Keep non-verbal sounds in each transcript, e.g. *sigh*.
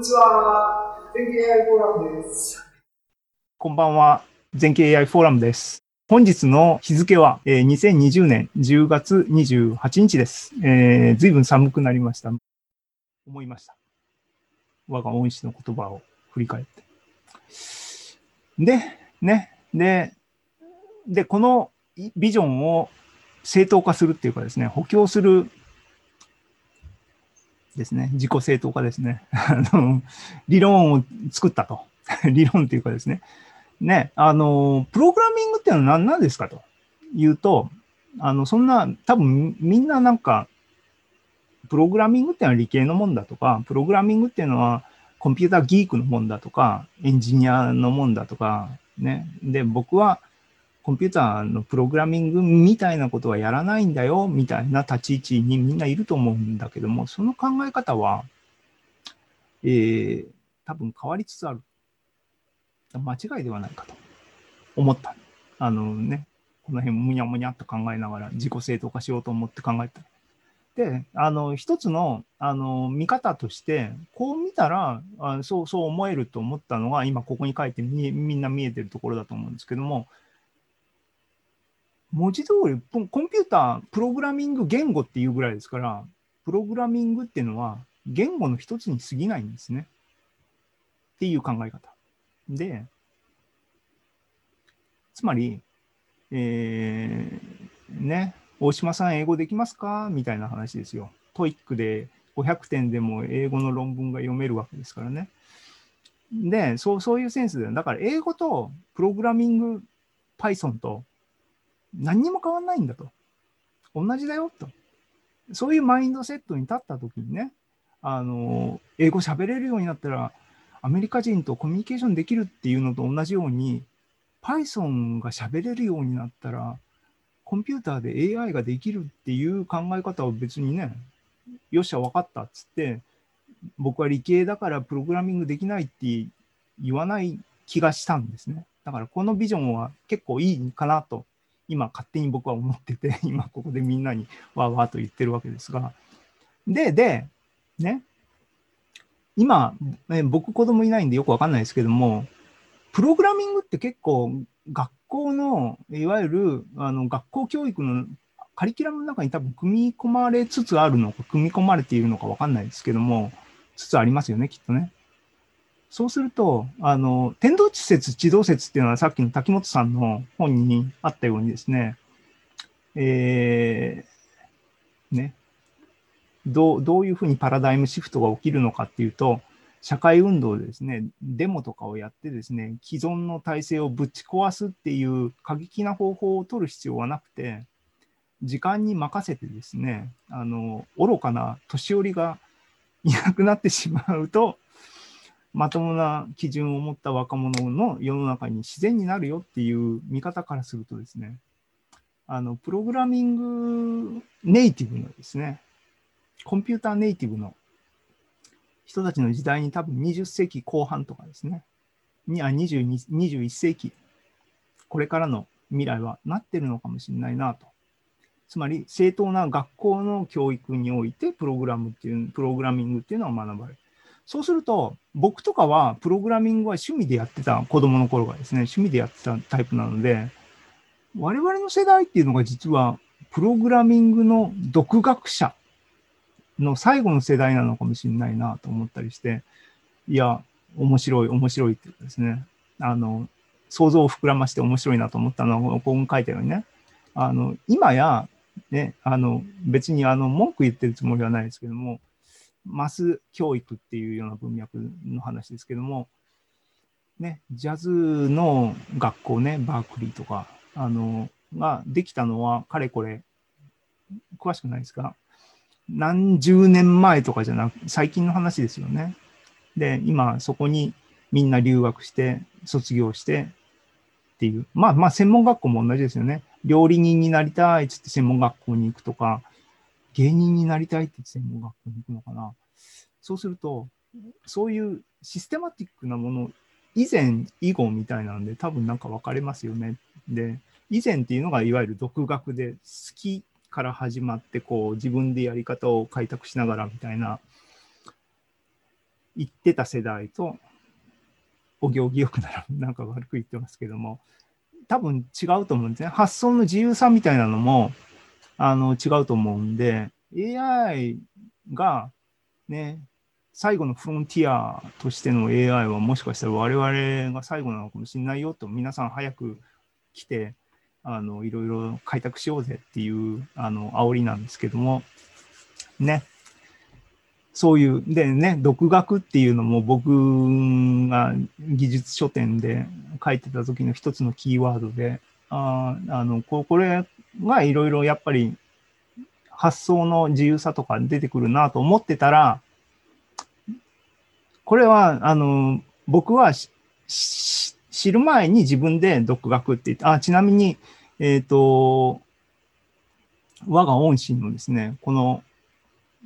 にちは。全景 AI フォーラムです。こんばんは。全景 AI フォーラムです。本日の日付は、えー、2020年10月28日です。えー、随分寒くなりました。思いました。我が恩師の言葉を振り返って。で、ね、で、で、このビジョンを正当化するっていうかですね、補強するですね、自己正当化ですね。*laughs* あの理論を作ったと。*laughs* 理論っていうかですね。ね、あの、プログラミングっていうのは何なんですかというと、あの、そんな、多分みんななんか、プログラミングっていうのは理系のもんだとか、プログラミングっていうのはコンピューターギークのもんだとか、エンジニアのもんだとか、ね。で、僕はコンピューターのプログラミングみたいなことはやらないんだよ、みたいな立ち位置にみんないると思うんだけども、その考え方は、えー、多分変わりつつある。間違いではないかと思った。あのね、この辺むにゃむにゃっと考えながら自己正当化しようと思って考えた。で、あの、一つの、あの、見方として、こう見たらあそう、そう思えると思ったのが、今ここに書いてみみんな見えてるところだと思うんですけども、文字通り、コンピューター、プログラミング言語っていうぐらいですから、プログラミングっていうのは言語の一つに過ぎないんですね。っていう考え方。で、つまり、えー、ね、大島さん英語できますか？みたいな話ですよ。 TOEIC で500点でも英語の論文が読めるわけですからね。で、そうそういうセンスで、だから英語とプログラミング Python と何にも変わんないんだと。同じだよと。そういうマインドセットに立った時にね、あの、英語喋れるようになったら、アメリカ人とコミュニケーションできるっていうのと同じように、Python が喋れるようになったら、コンピューターで AI ができるっていう考え方を別にね、よっしゃ、分かったっつって、僕は理系だからプログラミングできないって言わない気がしたんですね。だからこのビジョンは結構いいかなと今勝手に僕は思ってて、*laughs* 今ここでみんなにわーわーと言ってるわけですが。で、で、ね、今、ね、僕子供いないんでよくわかんないですけども、プログラミングって結構学校の、いわゆるあの学校教育のカリキュラムの中に多分組み込まれつつあるのか、組み込まれているのかわかんないですけども、つつありますよね、きっとね。そうすると、あの、天動地説、地動説っていうのはさっきの滝本さんの本にあったようにですね、えー、ね、どうどういうふうにパラダイムシフトが起きるのかっていうと、社会運動でですね、デモとかをやってですね、既存の体制をぶち壊すっていう過激な方法を取る必要はなくて、時間に任せてですね、あの、愚かな年寄りがいなくなってしまうと、まともな基準を持った若者の世の中に自然になるよっていう見方からするとですね、あの、プログラミングネイティブのですね、コンピューターネイティブの人たちの時代に多分20世紀後半とかですね、にあ22 21世紀、これからの未来はなってるのかもしれないなと。つまり正当な学校の教育においてプログラムっていう、プログラミングっていうのは学ばれる。そうすると、僕とかはプログラミングは趣味でやってた、子供の頃がですね、趣味でやってたタイプなので、我々の世代っていうのが実は、プログラミングの独学者の最後の世代なのかもしれないなと思ったりして、いや、面白い、面白いっていうかですね、あの、想像を膨らまして面白いなと思ったのは、ここに書いたようにね、あの、今や、ね、あの、別にあの、文句言ってるつもりはないですけども、マス教育っていうような文脈の話ですけども、ね、ジャズの学校ね、バークリーとか、あの、ができたのは、かれこれ、詳しくないですか何十年前とかじゃなく、最近の話ですよね。で、今、そこにみんな留学して、卒業してっていう。まあまあ、専門学校も同じですよね。料理人になりたいっつって専門学校に行くとか、芸人になりたいって専門学校に行くのかな。そうすると、そういうシステマティックなもの、以前、以後みたいなんで、多分なんか分かれますよね。で、以前っていうのがいわゆる独学で好きから始まって、こう自分でやり方を開拓しながらみたいな言ってた世代と、お行儀よくなら、*laughs* なんか悪く言ってますけども、多分違うと思うんですね。発想の自由さみたいなのも、あの、違うと思うんで、AI が、ね、最後のフロンティアとしての AI はもしかしたら我々が最後なのかもしれないよと、皆さん早く来て、あの、いろいろ開拓しようぜっていう、あの、煽りなんですけども、ね。そういう、でね、独学っていうのも僕が技術書店で書いてた時の一つのキーワードで、ああのここれがいろいろやっぱり発想の自由さとか出てくるなと思ってたら、これは、あの、僕は知る前に自分で独学って言って、あ、ちなみに、えっ、ー、と、我が恩師のですね、この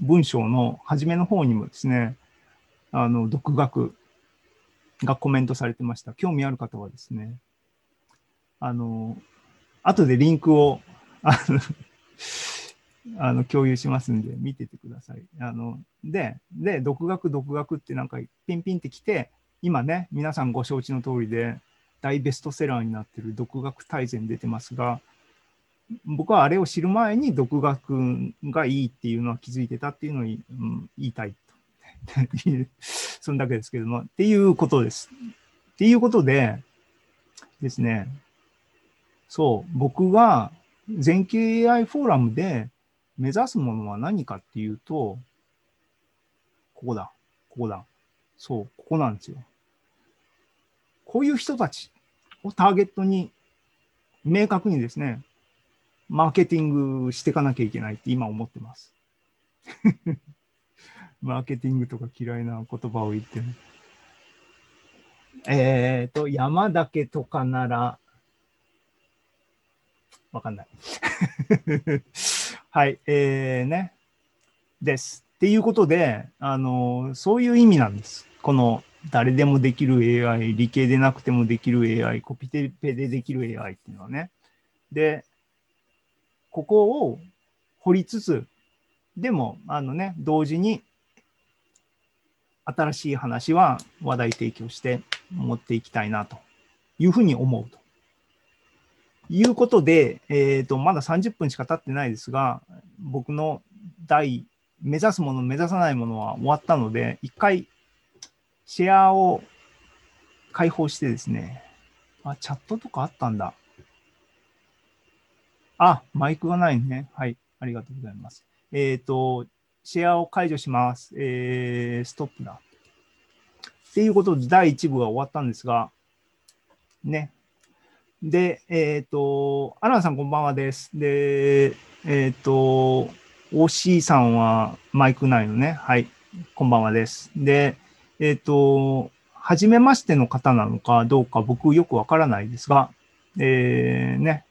文章の初めの方にもですね、あの、独学がコメントされてました。興味ある方はですね、あの、後でリンクを、あの、*laughs* あの共有しますんで、見ててください。あの、で、で、独学、独学ってなんかピンピンってきて、今ね、皆さんご承知の通りで、大ベストセラーになってる独学大全出てますが、僕はあれを知る前に独学がいいっていうのは気づいてたっていうのを、言いたいと。*laughs* そんだけですけども、っていうことです。っていうことでですね、そう、僕が全景 AI フォーラムで目指すものは何かっていうと、ここだ、ここだ。そう、ここなんですよ。こういう人たちをターゲットに明確にですね、マーケティングしていかなきゃいけないって今思ってます。*laughs* マーケティングとか嫌いな言葉を言ってる。えっ、ー、と、山だけとかなら、わかんない。*laughs* はい、えー、ね。です。っていうことで、あの、そういう意味なんです。この、誰でもできる AI、理系でなくてもできる AI、コピペでできる AI っていうのはね。で、ここを掘りつつ、でも、あのね、同時に新しい話は話題提供して持っていきたいなというふうに思うと。いうことで、えっ、ー、と、まだ30分しか経ってないですが、僕の第、目指すもの、目指さないものは終わったので、一回、シェアを開放してですね、あ、チャットとかあったんだ。あ、マイクがないね。はい。ありがとうございます。えっ、ー、と、シェアを解除します。えー、ストップだ。っていうことで、第1部は終わったんですが、ね。で、えっ、ー、と、アランさんこんばんはです。で、えっ、ー、と、OC さんはマイクないのね。はい。こんばんはです。で、えっ、と、はじめましての方なのかどうか僕よくわからないですが、えー、ね、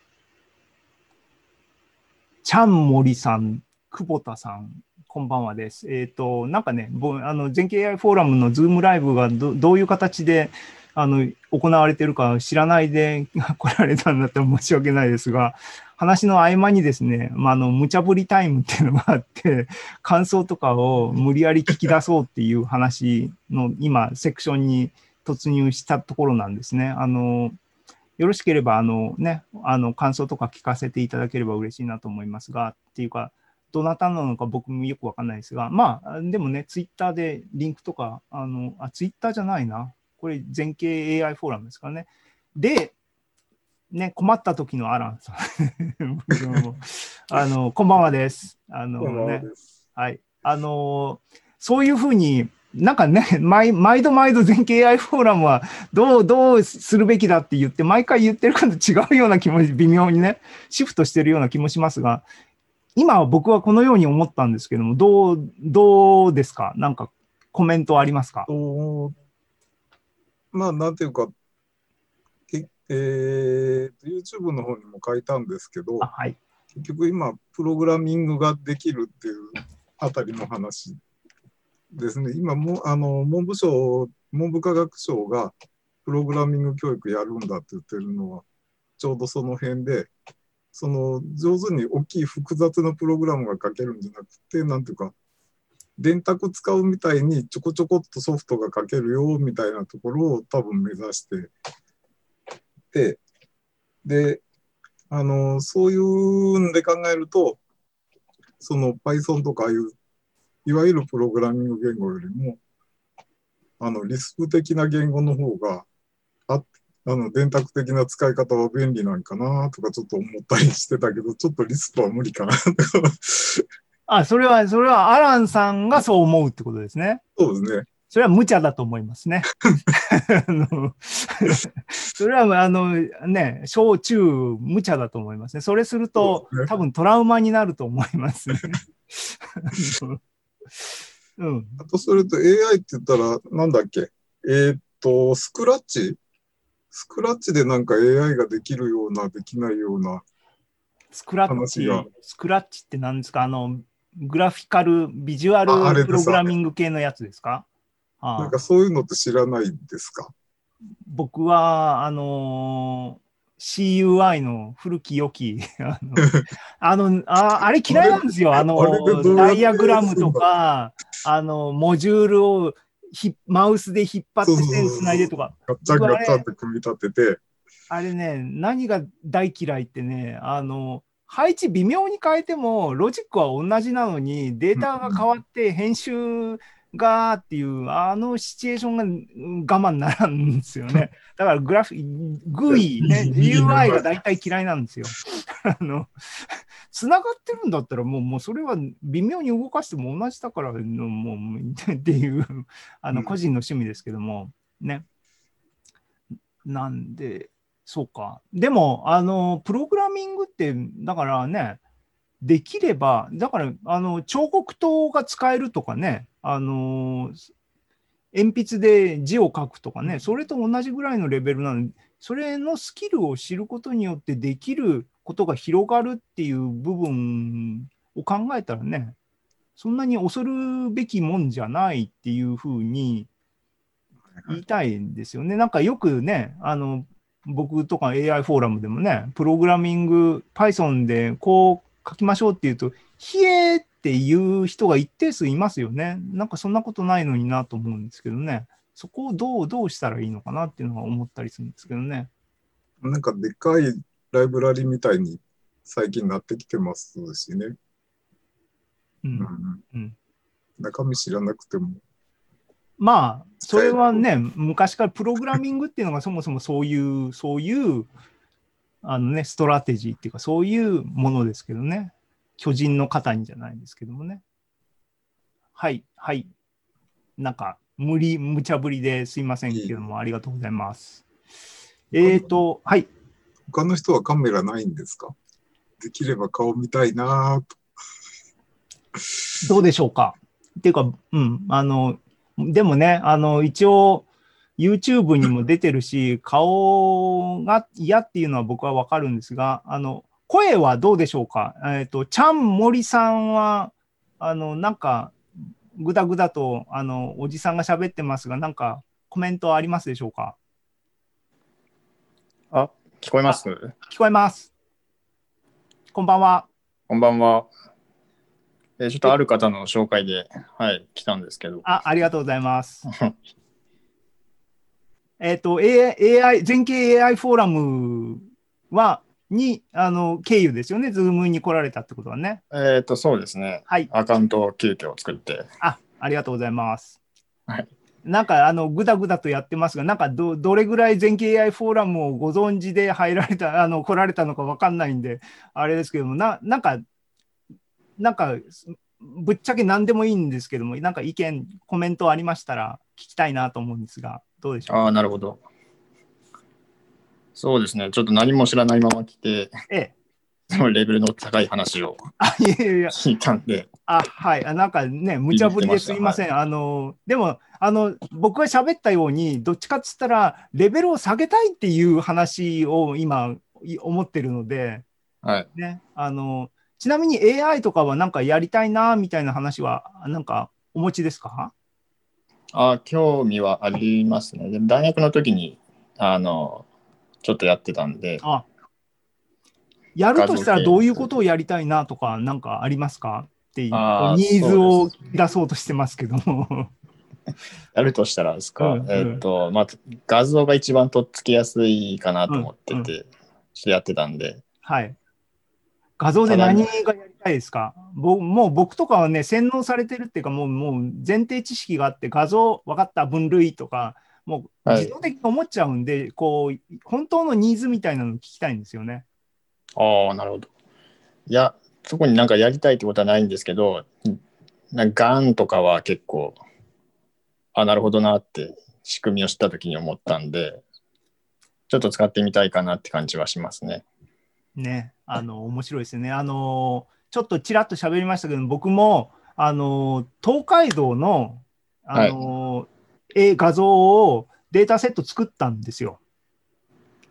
ちゃんもりさん、久保田さん、こんばんはです。えっ、と、なんかね、あの、全景 AI フォーラムのズームライブがどどういう形であの行われてるか知らないで *laughs* 来られたんだったら申し訳ないですが、話の合間にですね、まあ、あの、無茶ぶりタイムっていうのがあって、感想とかを無理やり聞き出そうっていう話の今、セクションに突入したところなんですね。あの、よろしければ、あのね、あの感想とか聞かせていただければ嬉しいなと思いますが、っていうか、どなたなのか僕もよくわかんないですが、まあ、でもね、ツイッターでリンクとか、あの、あ、ツイッターじゃないな。これ、全景 AI フォーラムですからね。で、ね、困った時のアランさん。*laughs* あの、こんばんはです。あのね、はい。あの、そういうふうに、なんかね、毎毎度毎度全景 AI フォーラムはどう、どうするべきだって言って、毎回言ってること違うような気も、微妙にね、シフトしてるような気もしますが、今は僕はこのように思ったんですけども、どう、どうですか？なんかコメントありますか？まあ、なんていうか、ええー、YouTube の方にも書いたんですけど、はい、結局今、プログラミングができるっていうあたりの話ですね。今も、あの、文部省、文部科学省がプログラミング教育やるんだって言ってるのは、ちょうどその辺で、その上手に大きい複雑なプログラムが書けるんじゃなくて、なんていうか、電卓使うみたいにちょこちょこっとソフトが書けるよみたいなところを多分目指して。て、で、あの、そういうんで考えると、その Python とかああいう、いわゆるプログラミング言語よりも、あの、リスプ的な言語の方が、ああの、電卓的な使い方は便利なんかなとかちょっと思ったりしてたけど、ちょっとリスプは無理かなとか。あ、それは、それはアランさんがそう思うってことですね。そうですね。それは無茶だと思いますね。*laughs* それは、あの、ね、小中無茶だと思いますね。それするとね、多分トラウマになると思いますね。*laughs* うん。あとそれと AI って言ったら、なんだっけ？えーっと、スクラッチ？スクラッチでなんか AI ができるような、できないような。スクラッチスクラッチって何ですか？あの、グラフィカル、ビジュアルプログラミング系のやつですか？なんかそういうのって知らないですか？僕は、あのー CUI の古き良き、*laughs* *laughs* あの、あのああれ嫌いなんですよ。あのダイアグラムとか、あの、モジュールをひマウスで引っ張って線つないでとか、ガッチャンガッチャンって組み立てて、あれね、何が大嫌いってね、あの、配置微妙に変えても、ロジックは同じなのに、データが変わって編集がっていう、あのシチュエーションがうん我慢ならんですよね。だからグラフ、GUI、ね、いい UI が大体嫌いなんですよ。*laughs* あの、繋がってるんだったら、もう、もうそれは微妙に動かしても同じだからの、もう、っていう、あの、うん個人の趣味ですけども、ね。なんで、そうか。でも、あの、プログラミングって、だからね、できれば、だから、あの、彫刻刀が使えるとかね、あの、鉛筆で字を書くとかね、それと同じぐらいのレベルなので、それのスキルを知ることによってできることが広がるっていう部分を考えたらね、そんなに恐るべきもんじゃないっていうふうに言いたいんですよね。なんかよくね、あの、僕とか AI フォーラムでもね、プログラミング、Python でこう書きましょうっていうと、ひえーっていう人が一定数いますよね。なんかそんなことないのになと思うんですけどね。そこをどう、どうしたらいいのかなっていうのは思ったりするんですけどね。なんかでっかいライブラリみたいに最近なってきてますしね。う。うんんうん中身知らなくても。まあ、それはね、昔からプログラミングっていうのがそもそもそういう、そういう、あのね、ストラテジーっていうか、そういうものですけどね。巨人の肩にじゃないですけどもね。はい、はい。なんか、無理、無茶ぶりですいませんけども、ありがとうございます。えっ、ー、と、はい。他の人はカメラないんですか？できれば顔見たいなぁと。どうでしょうか？っていうか、うん、あの、でもね、あの、一応、YouTube にも出てるし、*laughs* 顔が嫌っていうのは僕はわかるんですが、あの、声はどうでしょうか？えっ、と、ちゃん森さんは、あの、なんか、ぐだぐだと、あの、おじさんが喋ってますが、なんか、コメントありますでしょうか？あ、聞こえます？聞こえます。こんばんは。こんばんは。えーちょっとある方の紹介で、はい、来たんですけど。あ、ありがとうございます。*laughs* えっと、AI、AI 全景 AI フォーラムは、に、あの、経由ですよね。ズームに来られたってことはね。えっと、そうですね。はい。アカウントを急遽作って。あ、ありがとうございます。はい。なんか、あの、ぐだぐだとやってますが、なんかど、どれぐらい全景 AI フォーラムをご存知で入られた、あの、来られたのかわかんないんで、あれですけども、な、なんか、なんか、ぶっちゃけ何でもいいんですけども、なんか意見、コメントありましたら聞きたいなと思うんですが、どうでしょう？かああ、なるほど。そうですね。ちょっと何も知らないまま来て、ええ。そのレベルの高い話を聞いたんで、あ、はい。あなんかね、無茶ぶりですいません。あの、でも、あの、僕が喋ったように、どっちかっつったら、レベルを下げたいっていう話を今、い思ってるので、はい。ね、あの、ちなみに AI とかはなんかやりたいな、みたいな話は、なんかお持ちですか？あー興味はありますね。大学の時に、あの、ちょっとやってたんで、あ、やるとしたらどういうことをやりたいなとか、なんかありますかっていうニーズを出そうとしてますけども。*laughs* やるとしたらですか、うんうんえっ、と、まあ、画像が一番とっつきやすいかなと思ってて、うんうちょっとやってたんで、はい。画像で何がやりたいですか？ぼもう僕とかはね、洗脳されてるっていうか、もうもう前提知識があって、画像分かった分類とか、もうはい自動的に思っちゃうんで、こう、本当のニーズみたいなのを聞きたいんですよね。ああ、なるほど。いや、そこになんかやりたいってことはないんですけど、なんかガンとかは結構、あ、なるほどなって仕組みを知ったときに思ったんで、ちょっと使ってみたいかなって感じはしますね。ね、あの、面白いですよね。あの、ちょっとちらっと喋りましたけど、僕も、あの、東海道の、あの、え画像をデータセット作ったんですよ。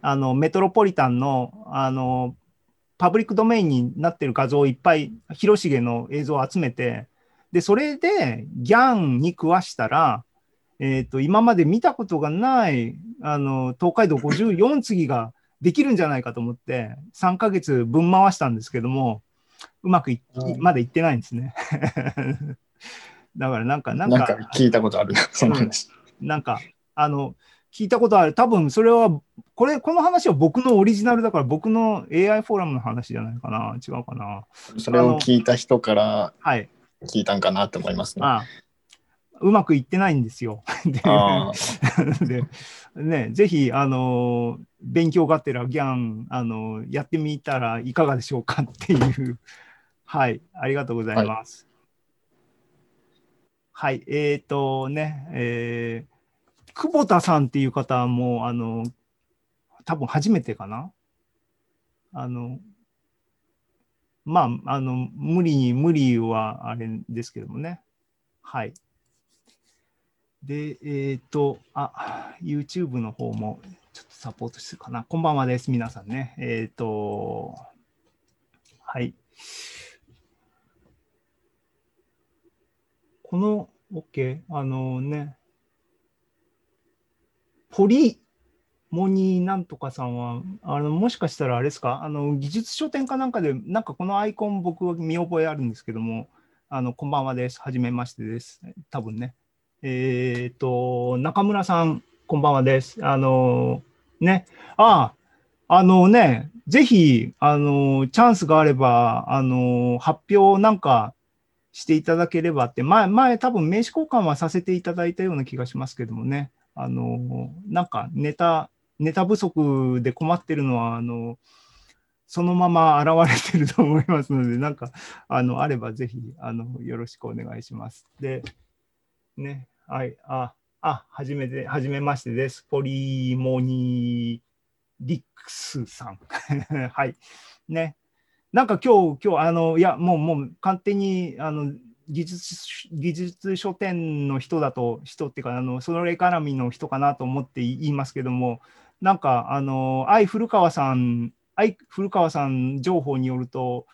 あの、メトロポリタンの、あの、パブリックドメインになってる画像をいっぱい、広重の映像を集めて、で、それで GAN に食わしたら、えっ、と、今まで見たことがない、あの、東海道54次ができるんじゃないかと思って、3ヶ月分回したんですけども、うまくいうんまだいってないんですね。*laughs* だからなんか、ななんんか、か聞いたことあるな、その話。なんか、あの、聞いたことある。多分それは、これ、この話は僕のオリジナルだから、僕の AI フォーラムの話じゃないかな。違うかな。それを聞いた人からはい。聞いたんかなと思いますね。あうまくいってないんですよ。*laughs* であでね、ぜひ、あの、勉強がてらギャン、あの、やってみたらいかがでしょうかっていう。*laughs* はい、ありがとうございます。はい、えっ、とね、えー久保田さんっていう方も、あの、多分初めてかな。あの、まあ、あの、無理に、無理はあれですけどもね。はい。で、えっ、と、あ、YouTube の方もちょっとサポートするかな。こんばんはです、皆さんね。えっ、と、はい。この、OK、あのね、ポリモニーなんとかさんは、あのもしかしたらあれですか、あの技術書店かなんかで、なんかこのアイコン、僕は見覚えあるんですけども、あのこんばんはです。はじめましてです。多分ね。えっ、と、中村さん、こんばんはです。あの、ね、ああ、あのね、ぜひ、あの、チャンスがあれば、あの、発表なんかしていただければって、前、前、多分名刺交換はさせていただいたような気がしますけどもね、あの、なんかネタ、ネタ不足で困ってるのは、あの、そのまま現れてると思いますので、なんか、あの、あればぜひ、あの、よろしくお願いします。で、ね、はい、あ、あ、はじめて、はじめましてです。ポリモニリックスさん。*laughs* はい。ね。なんか今日、今日、あの、いや、もう、もう、勝手に、あの、技術、技術書店の人だと、人っていうか、あの、そのエカナミの人かなと思って言いますけども、なんか、あの、愛古川さん、愛古川さん情報によると、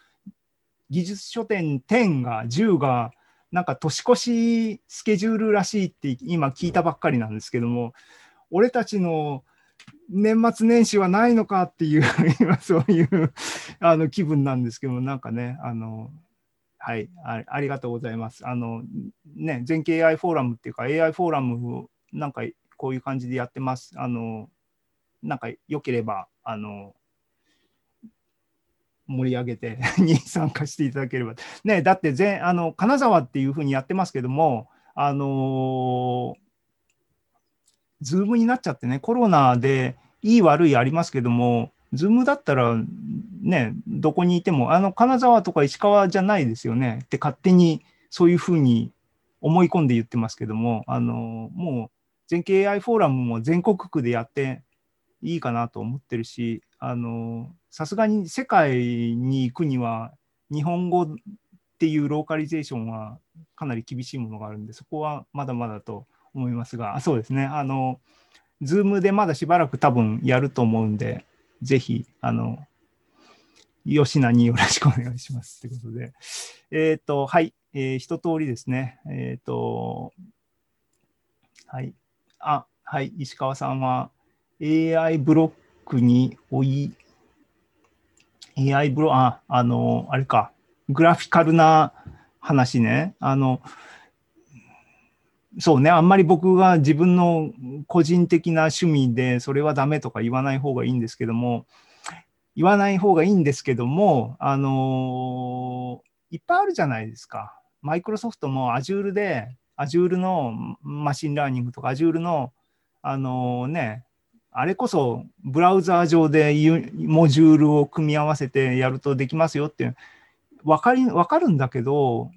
技術書店10が、10が、なんか年越しスケジュールらしいって今聞いたばっかりなんですけども、俺たちの年末年始はないのかっていう、*laughs* 今そういうあの気分なんですけども、なんかね、あの、はいあ、りがとうございます。あの、ね、全景 AI フォーラムっていうか AI フォーラムをなんかこういう感じでやってます。あの、なんか良ければ、あの、盛り上げて *laughs* に参加していただければ。ね、だって全あの金沢っていうふうにやってますけども、あの Zoom になっちゃってね、コロナでいい悪いありますけども、 Zoom だったらね、どこにいても、あの金沢とか石川じゃないですよねって勝手にそういうふうに思い込んで言ってますけども、あのもう全景 AI フォーラムも全国区でやっていいかなと思ってるし、あのさすがに世界に行くには日本語っていうローカリゼーションはかなり厳しいものがあるんで、そこはまだまだと思いますが、そうですね、あの、 Zoom でまだしばらく多分やると思うんで、ぜひ、あの、吉名によろしくお願いします。ということで、えっ、と、はい、えー一通りですね、えっ、と、はい、あ、はい、石川さんは AI ブロックに追い、AI ブロあ、あの、あれか、グラフィカルな話ね。あの、そうね、あんまり僕が自分の個人的な趣味でそれはダメとか言わない方がいいんですけども、言わない方がいいんですけども、あのいっぱいあるじゃないですか。マイクロソフトも Azure で、Azure の Machine Learning とか Azure の、あのね、あれこそブラウザー上でモジュールを組み合わせてやるとできますよっていう、わかり、わかるんだけど、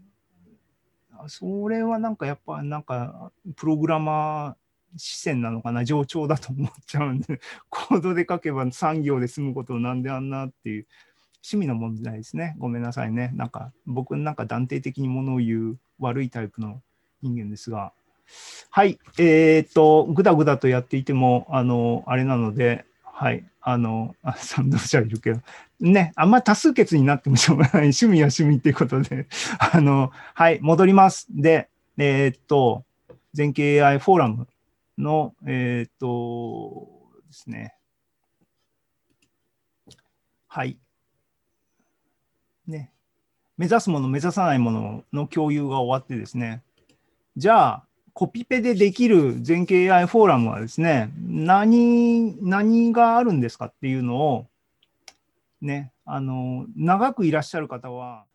それはなんかやっぱなんかプログラマー視線なのかな、冗長だと思っちゃうんで、*laughs* コードで書けば産業で済むことなんであんなっていう趣味の問題ですね。ごめんなさいね。なんか僕なんか断定的にものを言う悪いタイプの人間ですが。はい。えーっと、ぐだぐだとやっていても、あの、あれなので、はい。あの、あ賛同者いるけど、ね、あんま多数決になってもしょうがない。趣味は趣味っていうことで、あの、はい、戻ります。で、えーっと、全景 AI フォーラムの、えーっと、ですね。はい。ね。目指すもの、目指さないものの共有が終わってですね。じゃあ、コピペでできる全景 AI フォーラムはですね、何、何があるんですかっていうのを、ね、あの、長くいらっしゃる方は、